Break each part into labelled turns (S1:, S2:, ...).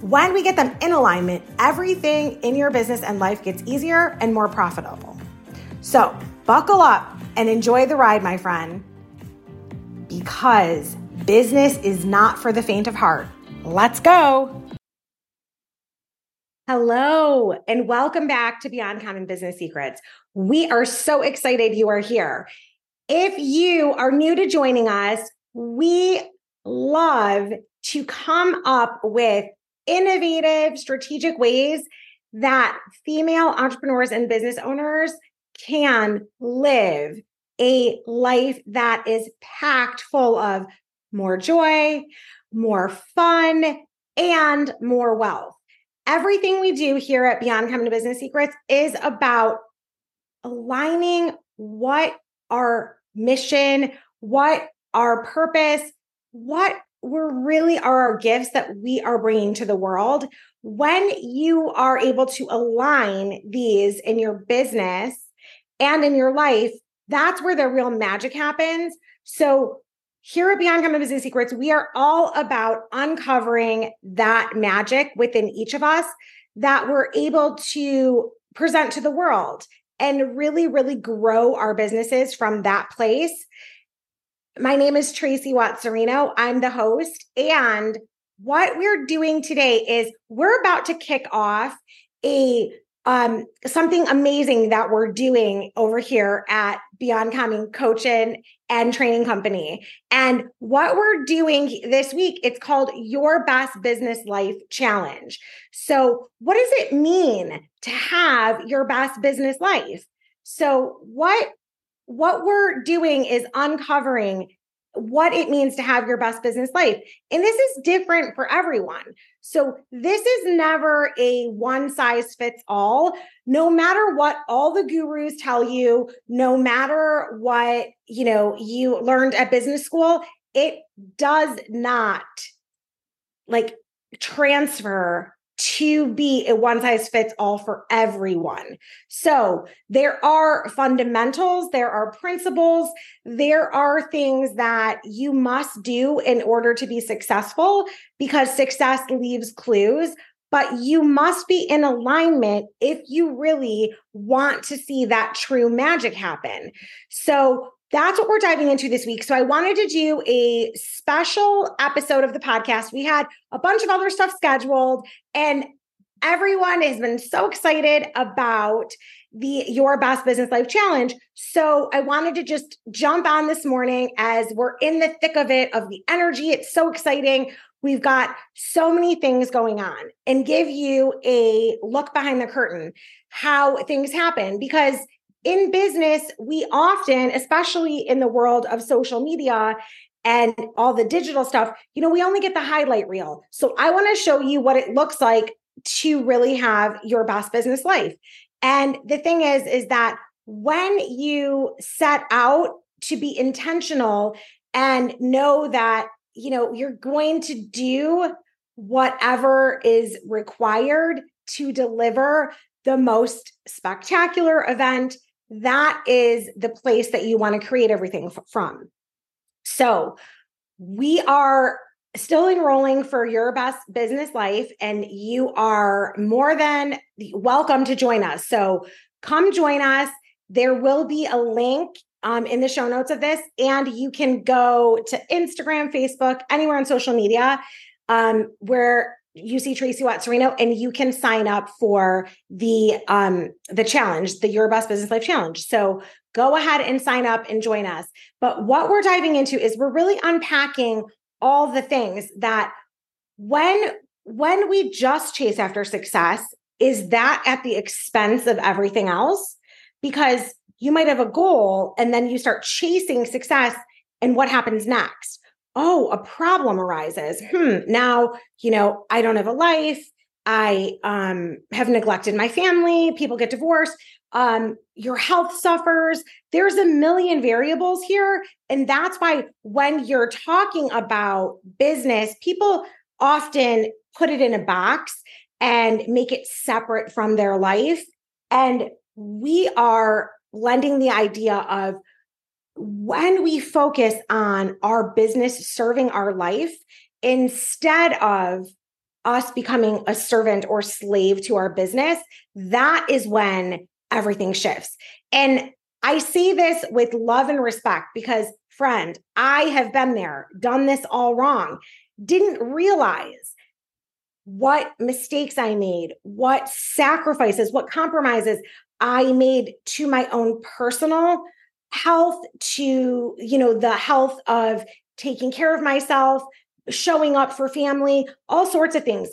S1: when we get them in alignment, everything in your business and life gets easier and more profitable. So, buckle up and enjoy the ride, my friend, because business is not for the faint of heart. Let's go. Hello, and welcome back to Beyond Common Business Secrets. We are so excited you are here. If you are new to joining us, we love to come up with innovative, strategic ways that female entrepreneurs and business owners can live a life that is packed full of more joy, more fun, and more wealth. Everything we do here at Beyond Coming to Business Secrets is about aligning what our mission, what our purpose, what we're really are our gifts that we are bringing to the world. When you are able to align these in your business and in your life, that's where the real magic happens. So, here at Beyond Common Business Secrets, we are all about uncovering that magic within each of us that we're able to present to the world and really, really grow our businesses from that place my name is Tracey Watts Cirino. I'm the host. And what we're doing today is we're about to kick off a um, something amazing that we're doing over here at Beyond Common Coaching and Training Company. And what we're doing this week, it's called Your Best Business Life Challenge. So, what does it mean to have your best business life? So, what what we're doing is uncovering what it means to have your best business life. And this is different for everyone. So this is never a one size fits all. No matter what all the gurus tell you, no matter what, you know, you learned at business school, it does not like transfer to be a one size fits all for everyone. So there are fundamentals, there are principles, there are things that you must do in order to be successful because success leaves clues. But you must be in alignment if you really want to see that true magic happen. So, that's what we're diving into this week. So I wanted to do a special episode of the podcast. We had a bunch of other stuff scheduled and everyone has been so excited about the Your Best Business Life Challenge. So I wanted to just jump on this morning as we're in the thick of it, of the energy. It's so exciting. We've got so many things going on and give you a look behind the curtain how things happen because in business, we often, especially in the world of social media and all the digital stuff, you know, we only get the highlight reel. So I want to show you what it looks like to really have your best business life. And the thing is, is that when you set out to be intentional and know that, you know, you're going to do whatever is required to deliver the most spectacular event that is the place that you want to create everything f- from. So, we are still enrolling for your best business life, and you are more than welcome to join us. So, come join us. There will be a link um, in the show notes of this, and you can go to Instagram, Facebook, anywhere on social media um, where UC Tracey Watts Cirino, and you can sign up for the um the challenge, the Your Best Business Life Challenge. So go ahead and sign up and join us. But what we're diving into is we're really unpacking all the things that when when we just chase after success, is that at the expense of everything else? Because you might have a goal and then you start chasing success and what happens next? Oh, a problem arises. Hmm, now, you know, I don't have a life. I um, have neglected my family. People get divorced. Um, your health suffers. There's a million variables here. And that's why when you're talking about business, people often put it in a box and make it separate from their life. And we are lending the idea of when we focus on our business serving our life instead of us becoming a servant or slave to our business, that is when everything shifts. And I say this with love and respect because, friend, I have been there, done this all wrong, didn't realize what mistakes I made, what sacrifices, what compromises I made to my own personal health to you know the health of taking care of myself showing up for family all sorts of things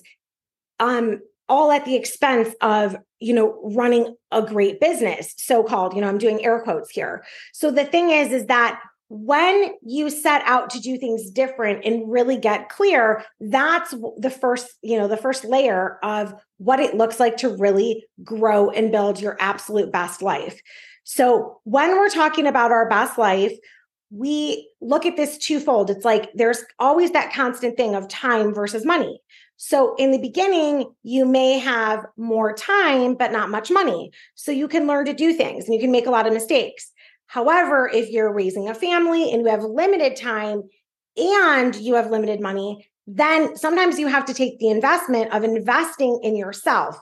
S1: um all at the expense of you know running a great business so called you know i'm doing air quotes here. So the thing is is that when you set out to do things different and really get clear that's the first you know the first layer of what it looks like to really grow and build your absolute best life so when we're talking about our best life, we look at this twofold. It's like there's always that constant thing of time versus money. So in the beginning, you may have more time, but not much money. So you can learn to do things and you can make a lot of mistakes. However, if you're raising a family and you have limited time and you have limited money, then sometimes you have to take the investment of investing in yourself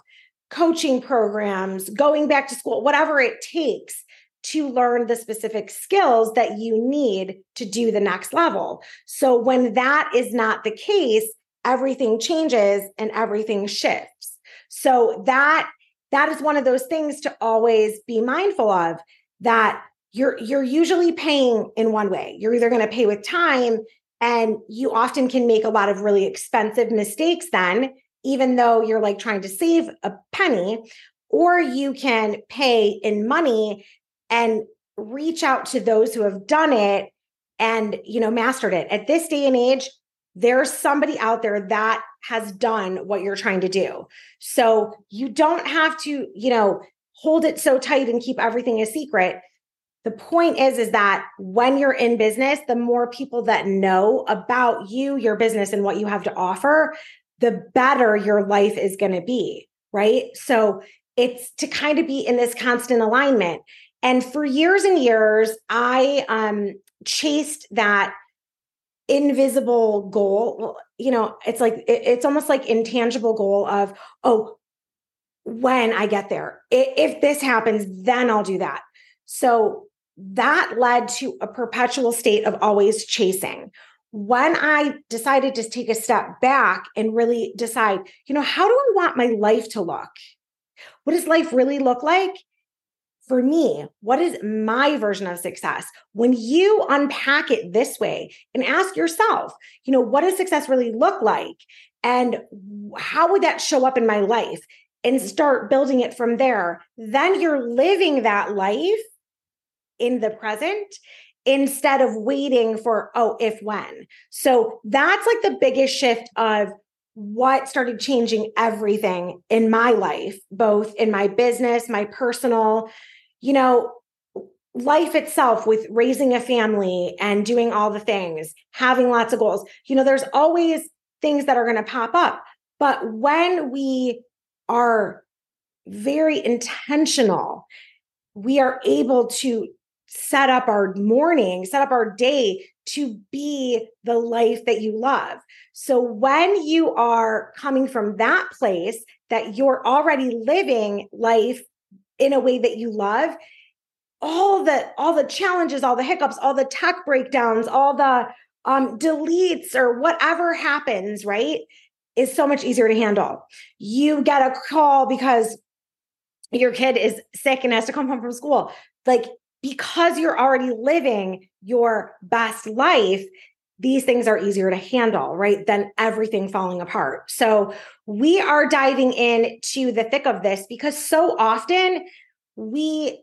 S1: coaching programs, going back to school, whatever it takes to learn the specific skills that you need to do the next level. So when that is not the case, everything changes and everything shifts. So that that is one of those things to always be mindful of that you're you're usually paying in one way. You're either going to pay with time and you often can make a lot of really expensive mistakes then even though you're like trying to save a penny, or you can pay in money and reach out to those who have done it and you know mastered it. At this day and age there's somebody out there that has done what you're trying to do. So you don't have to you know hold it so tight and keep everything a secret. The point is is that when you're in business the more people that know about you your business and what you have to offer the better your life is going to be, right? So it's to kind of be in this constant alignment. And for years and years, I um, chased that invisible goal. You know, it's like, it, it's almost like intangible goal of, oh, when I get there, if this happens, then I'll do that. So that led to a perpetual state of always chasing when I decided to take a step back and really decide, you know, how do I want my life to look? What does life really look like? For me, what is my version of success? When you unpack it this way and ask yourself, you know, what does success really look like? And how would that show up in my life? And start building it from there. Then you're living that life in the present instead of waiting for, oh, if when. So that's like the biggest shift of what started changing everything in my life, both in my business, my personal, you know, life itself with raising a family and doing all the things, having lots of goals. You know, there's always things that are going to pop up. But when we are very intentional, we are able to set up our morning, set up our day to be the life that you love. So when you are coming from that place that you're already living life in a way that you love, all the all the challenges, all the hiccups, all the tech breakdowns, all the um deletes or whatever happens, right? is so much easier to handle. You get a call because your kid is sick and has to come home from school. Like, because you're already living your best life, these things are easier to handle, right? Than everything falling apart. So, we are diving into the thick of this because so often we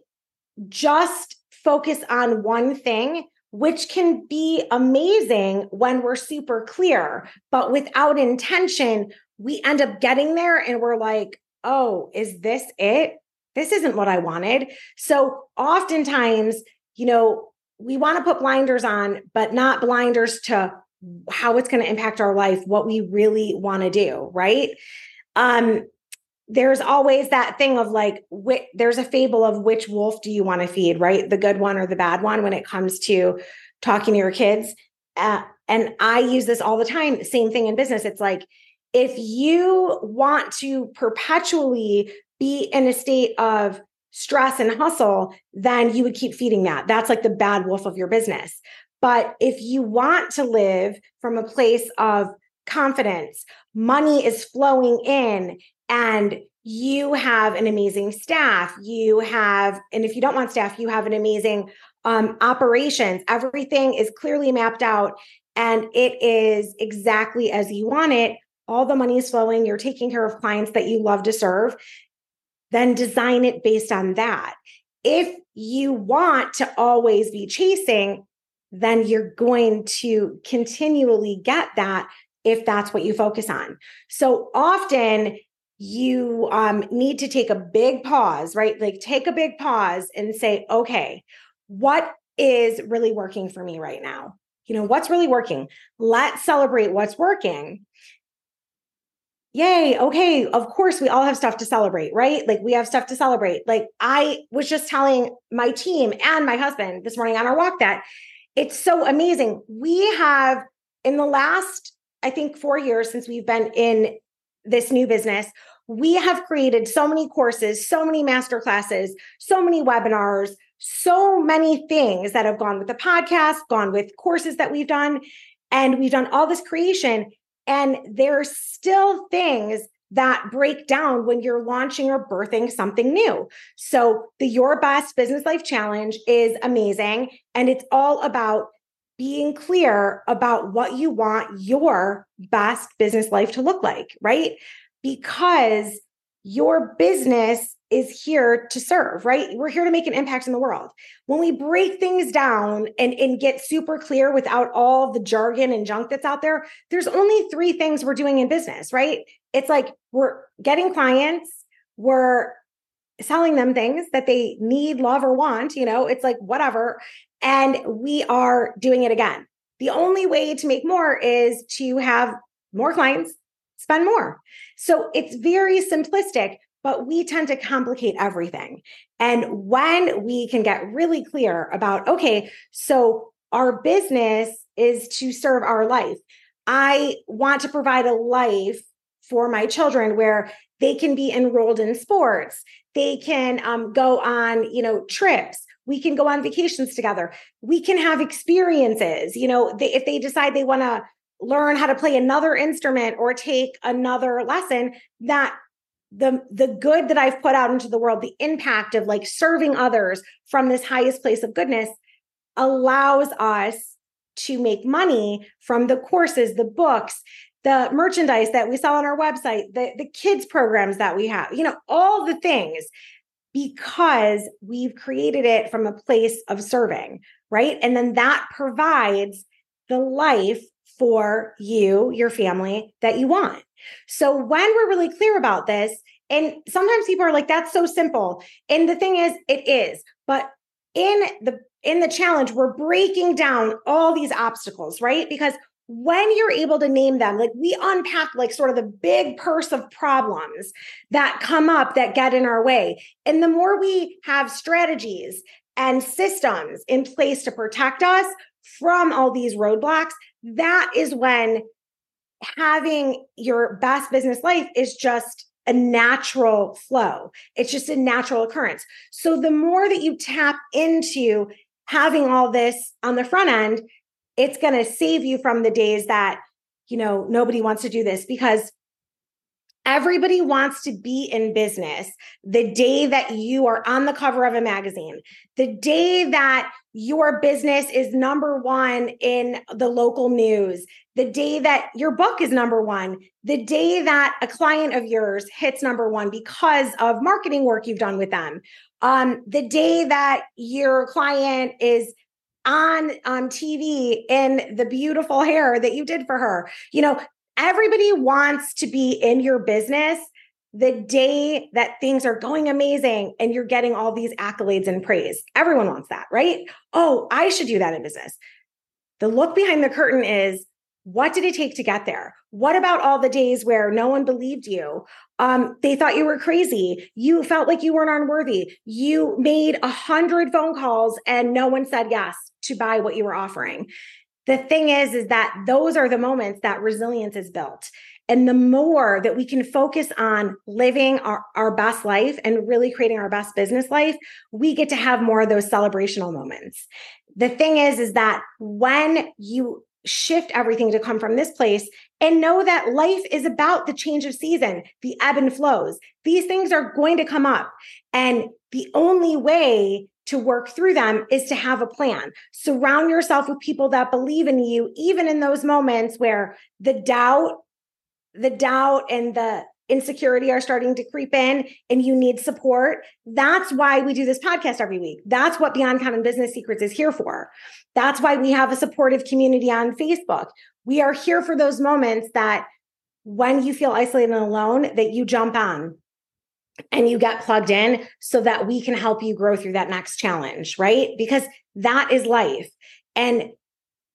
S1: just focus on one thing which can be amazing when we're super clear, but without intention, we end up getting there and we're like, oh, is this it? This isn't what I wanted. So oftentimes, you know, we want to put blinders on, but not blinders to how it's going to impact our life, what we really want to do, right? Um, there's always that thing of like wh- there's a fable of which wolf do you want to feed right the good one or the bad one when it comes to talking to your kids uh, and i use this all the time same thing in business it's like if you want to perpetually be in a state of stress and hustle then you would keep feeding that. That's like the bad wolf of your business. But if you want to live from a place of confidence money is flowing in and you have an amazing staff you have and if you don't want staff you have an amazing um, operations. Everything is clearly mapped out and it is exactly as you want it. All the money is flowing. You're taking care of clients that you love to serve then design it based on that if you want to always be chasing then you're going to continually get that if that's what you focus on so often you um, need to take a big pause, right? Like take a big pause and say, okay, what is really working for me right now? You know, what's really working? Let's celebrate what's working. Yay. Okay. Of course, we all have stuff to celebrate, right? Like we have stuff to celebrate. Like I was just telling my team and my husband this morning on our walk that it's so amazing. We have, in the last, I think, four years since we've been in this new business, we have created so many courses, so many master classes, so many webinars, so many things that have gone with the podcast, gone with courses that we've done. And we've done all this creation. And there's still things that break down when you're launching or birthing something new. So, the Your Best Business Life Challenge is amazing. And it's all about being clear about what you want your best business life to look like, right? because your business is here to serve, right? We're here to make an impact in the world. When we break things down and, and get super clear without all the jargon and junk that's out there, there's only three things we're doing in business, right? It's like we're getting clients, we're selling them things that they need, love, or want, you know, it's like whatever. And we are doing it again. The only way to make more is to have more clients spend more. So it's very simplistic, but we tend to complicate everything. And when we can get really clear about, okay, so our business is to serve our life. I want to provide a life for my children where they can be enrolled in sports they can um, go on you know trips we can go on vacations together we can have experiences you know they, if they decide they want to learn how to play another instrument or take another lesson that the the good that I've put out into the world, the impact of like serving others from this highest place of goodness allows us to make money from the courses, the books, the merchandise that we sell on our website, the, the kids programs that we have, you know, all the things because we've created it from a place of serving, right? And then that provides the life for you, your family that you want. So when we're really clear about this, and sometimes people are like, that's so simple. And the thing is, it is. But in the in the challenge, we're breaking down all these obstacles, right? Because when you're able to name them, like we unpack like sort of the big purse of problems that come up that get in our way. And the more we have strategies and systems in place to protect us from all these roadblocks, that is when having your best business life is just a natural flow. It's just a natural occurrence. So the more that you tap into having all this on the front end, it's going to save you from the days that, you know, nobody wants to do this because Everybody wants to be in business the day that you are on the cover of a magazine, the day that your business is number one in the local news, the day that your book is number one, the day that a client of yours hits number one because of marketing work you've done with them, um, the day that your client is on on TV in the beautiful hair that you did for her. You know, everybody wants to be in your business the day that things are going amazing and you're getting all these accolades and praise. Everyone wants that, right? Oh, I should do that in business. The look behind the curtain is what did it take to get there? What about all the days where no one believed you? Um, they thought you were crazy. You felt like you weren't unworthy. You made a hundred phone calls and no one said yes to buy what you were offering. The thing is, is that those are the moments that resilience is built. And the more that we can focus on living our, our best life and really creating our best business life, we get to have more of those celebrational moments. The thing is, is that when you shift everything to come from this place and know that life is about the change of season, the ebb and flows. These things are going to come up. And the only way to work through them is to have a plan. Surround yourself with people that believe in you, even in those moments where the doubt, the doubt and the insecurity are starting to creep in and you need support. That's why we do this podcast every week. That's what Beyond Common Business Secrets is here for. That's why we have a supportive community on Facebook. We are here for those moments that when you feel isolated and alone, that you jump on and you get plugged in so that we can help you grow through that next challenge, right? Because that is life. And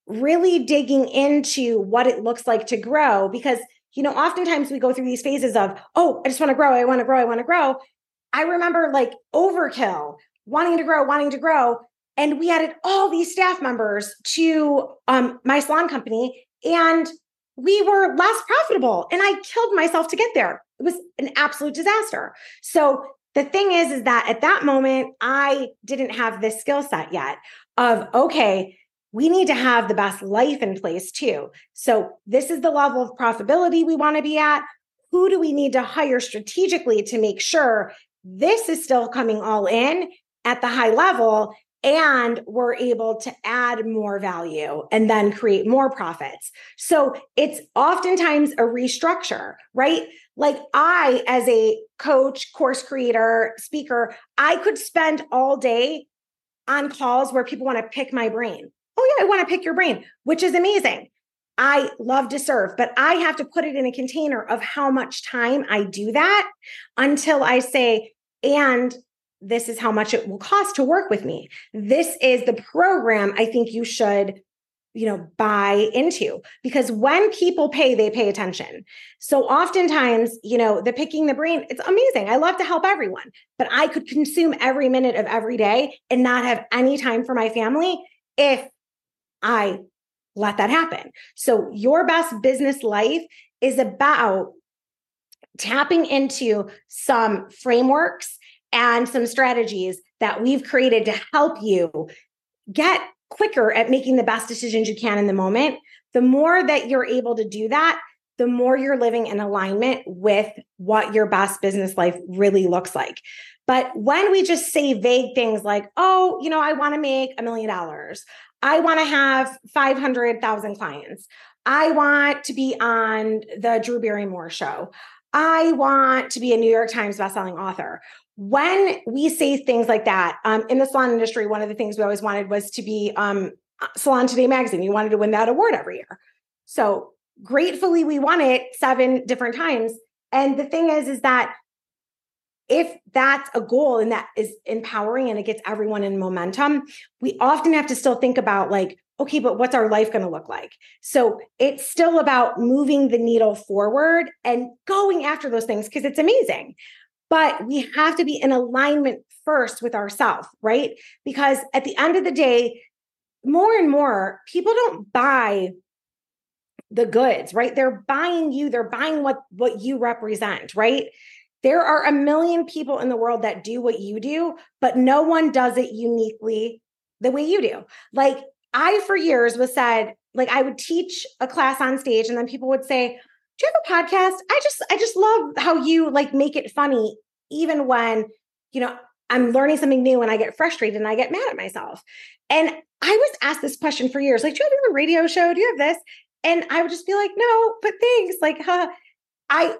S1: really digging into what it looks like to grow because you know oftentimes we go through these phases of oh i just want to grow i want to grow i want to grow i remember like overkill wanting to grow wanting to grow and we added all these staff members to um, my salon company and we were less profitable and i killed myself to get there it was an absolute disaster. So the thing is, is that at that moment, I didn't have this skill set yet of, okay, we need to have the best life in place too. So this is the level of profitability we want to be at. Who do we need to hire strategically to make sure this is still coming all in at the high level and we're able to add more value and then create more profits. So it's oftentimes a restructure, right? Like I, as a coach, course creator, speaker, I could spend all day on calls where people want to pick my brain. Oh, yeah, I want to pick your brain, which is amazing. I love to serve, but I have to put it in a container of how much time I do that until I say, and this is how much it will cost to work with me. This is the program I think you should you know buy into because when people pay they pay attention so oftentimes you know the picking the brain it's amazing i love to help everyone but i could consume every minute of every day and not have any time for my family if i let that happen so your best business life is about tapping into some frameworks and some strategies that we've created to help you get quicker at making the best decisions you can in the moment, the more that you're able to do that, the more you're living in alignment with what your best business life really looks like. But when we just say vague things like, oh, you know, I want to make a million dollars, I want to have 500,000 clients, I want to be on the Drew Barrymore show, I want to be a New York Times bestselling author when we say things like that um, in the salon industry, one of the things we always wanted was to be um, Salon Today magazine. We wanted to win that award every year. So gratefully, we won it seven different times. And the thing is, is that if that's a goal and that is empowering and it gets everyone in momentum, we often have to still think about like, okay, but what's our life going to look like? So it's still about moving the needle forward and going after those things because it's amazing. But we have to be in alignment first with ourselves, right? Because at the end of the day, more and more people don't buy the goods, right? They're buying you, they're buying what what you represent, right? There are a million people in the world that do what you do, but no one does it uniquely the way you do. Like I for years was said, like I would teach a class on stage and then people would say, do you have a podcast? I just, I just love how you like make it funny, even when, you know, I'm learning something new and I get frustrated and I get mad at myself. And I was asked this question for years like, do you have a radio show? Do you have this? And I would just be like, no, but thanks. Like, huh, I,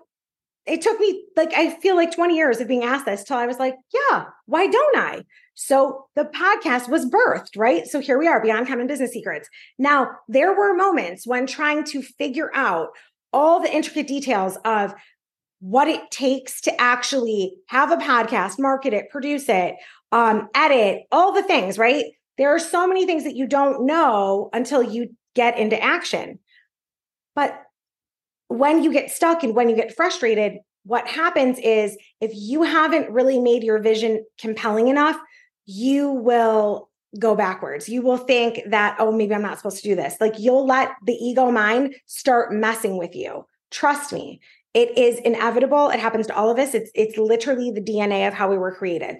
S1: it took me like, I feel like 20 years of being asked this till I was like, yeah, why don't I? So the podcast was birthed, right? So here we are, Beyond Common Business Secrets. Now, there were moments when trying to figure out all the intricate details of what it takes to actually have a podcast, market it, produce it, um, edit, all the things, right? There are so many things that you don't know until you get into action. But when you get stuck and when you get frustrated, what happens is if you haven't really made your vision compelling enough, you will go backwards. You will think that, oh, maybe I'm not supposed to do this. Like you'll let the ego mind start messing with you. Trust me, it is inevitable. It happens to all of us. It's it's literally the DNA of how we were created.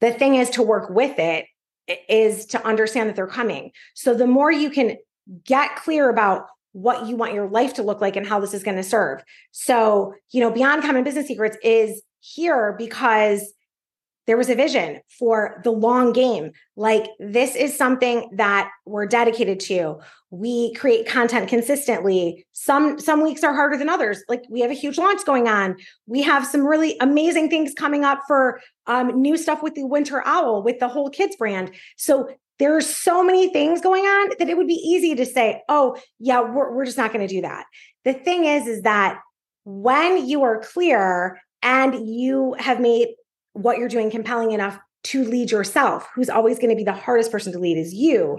S1: The thing is to work with it is to understand that they're coming. So the more you can get clear about what you want your life to look like and how this is going to serve. So, you know, Beyond Common Business Secrets is here because there was a vision for the long game. Like this is something that we're dedicated to. We create content consistently. Some some weeks are harder than others. Like we have a huge launch going on. We have some really amazing things coming up for um, new stuff with the Winter Owl with the whole kids brand. So there's so many things going on that it would be easy to say, "Oh, yeah, we're we're just not going to do that." The thing is is that when you are clear and you have made what you're doing compelling enough to lead yourself, who's always going to be the hardest person to lead is you,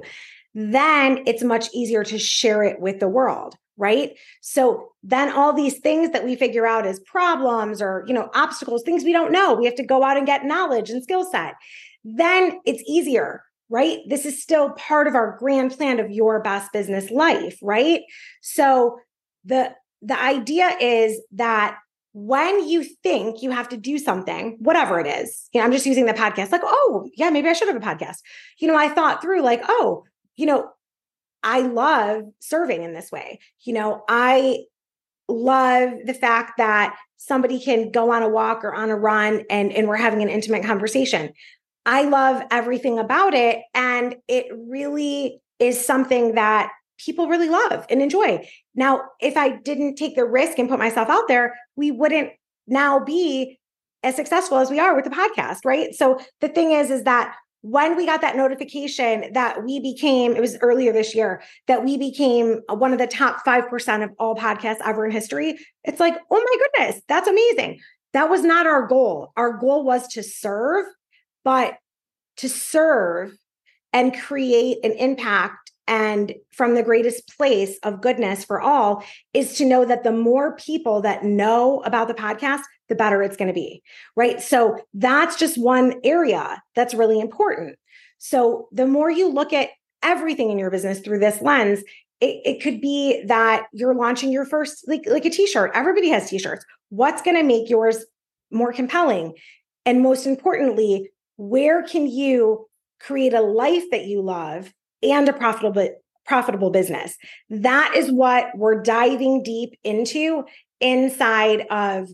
S1: then it's much easier to share it with the world right so then all these things that we figure out as problems or you know obstacles things we don't know we have to go out and get knowledge and skill set then it's easier right this is still part of our grand plan of your best business life right so the the idea is that when you think you have to do something, whatever it is, you know, I'm just using the podcast, like, oh, yeah, maybe I should have a podcast. You know, I thought through, like, oh, you know, I love serving in this way. You know, I love the fact that somebody can go on a walk or on a run and, and we're having an intimate conversation. I love everything about it. And it really is something that people really love and enjoy. Now, if I didn't take the risk and put myself out there, we wouldn't now be as successful as we are with the podcast, right? So the thing is, is that when we got that notification that we became, it was earlier this year, that we became one of the top 5% of all podcasts ever in history, it's like, oh my goodness, that's amazing. That was not our goal. Our goal was to serve, but to serve and create an impact and from the greatest place of goodness for all is to know that the more people that know about the podcast the better it's going to be right? So that's just one area that's really important. So the more you look at everything in your business through this lens it, it could be that you're launching your first like like a t-shirt. Everybody has t-shirts. What's going to make yours more compelling? And most importantly where can you create a life that you love and a profitable profitable business. That is what we're diving deep into inside of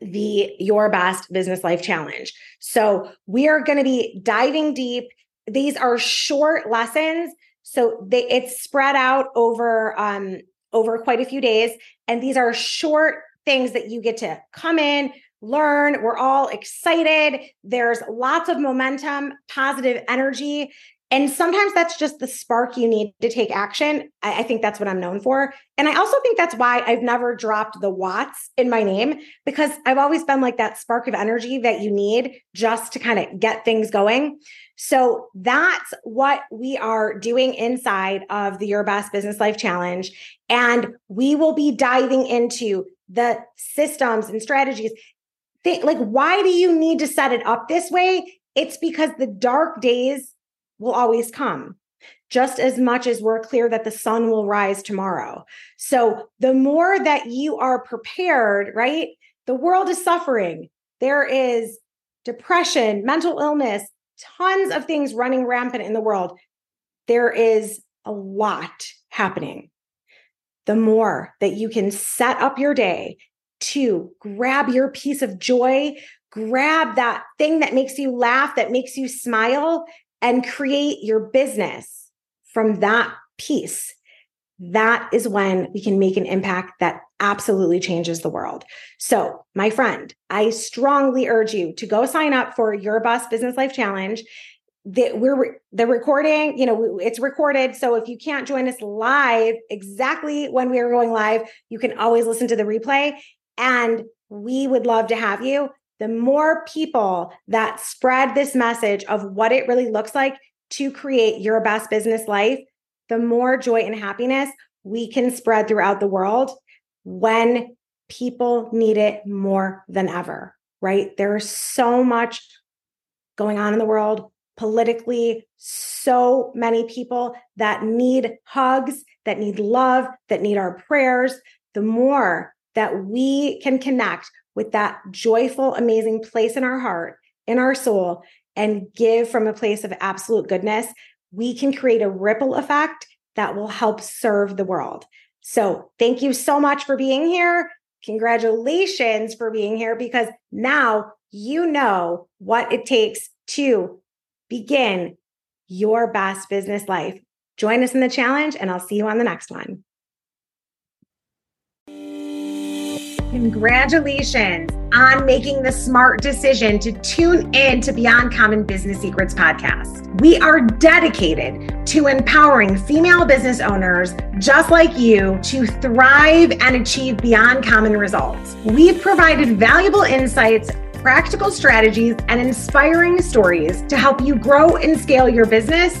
S1: the Your Best Business Life Challenge. So, we are going to be diving deep. These are short lessons, so they it's spread out over um over quite a few days and these are short things that you get to come in, learn. We're all excited. There's lots of momentum, positive energy. And sometimes that's just the spark you need to take action. I, I, think that's what I'm known for. And I also think that's why I've never dropped the watts in my name because I've always been like that spark of energy that you need just to kind of get things going. So that's what we are doing inside of the Your Best Business Life Challenge. And we will be diving into the systems and strategies. Like, why do you need to set it up this way? It's because the dark days will always come just as much as we're clear that the sun will rise tomorrow. So the more that you are prepared, right? The world is suffering. There is depression, mental illness, tons of things running rampant in the world. There is a lot happening. the more that you can set up your day to grab your piece of joy, grab that thing that makes you laugh, that makes you smile, and create your business from that piece. That is when we can make an impact that absolutely changes the world. So, my friend, I strongly urge you to go sign up for your Boss Business Life Challenge that we're the recording you know it's recorded so if you can't join us live exactly when we are going live you can always listen to the replay and we would love to have you the more people that spread this message of what it really looks like to create your best business life the more joy and happiness we can spread throughout the world when people need it more than ever right there's so much going on in the world politically so many people that need hugs, that need love, that need our prayers. The more that we can connect with that joyful, amazing place in our heart, in our soul, and give from a place of absolute goodness, we can create a ripple effect that will help serve the world. So, thank you so much for being here. Congratulations for being here because now you know what it takes to begin your best business life. Join us in the challenge, and I'll see you on the next one. Congratulations on making the smart decision to tune in to Beyond Common Business Secrets podcast. We are dedicated to empowering female business owners just like you to thrive and achieve beyond common results. We've provided valuable insights practical strategies, and inspiring stories to help you grow and scale your business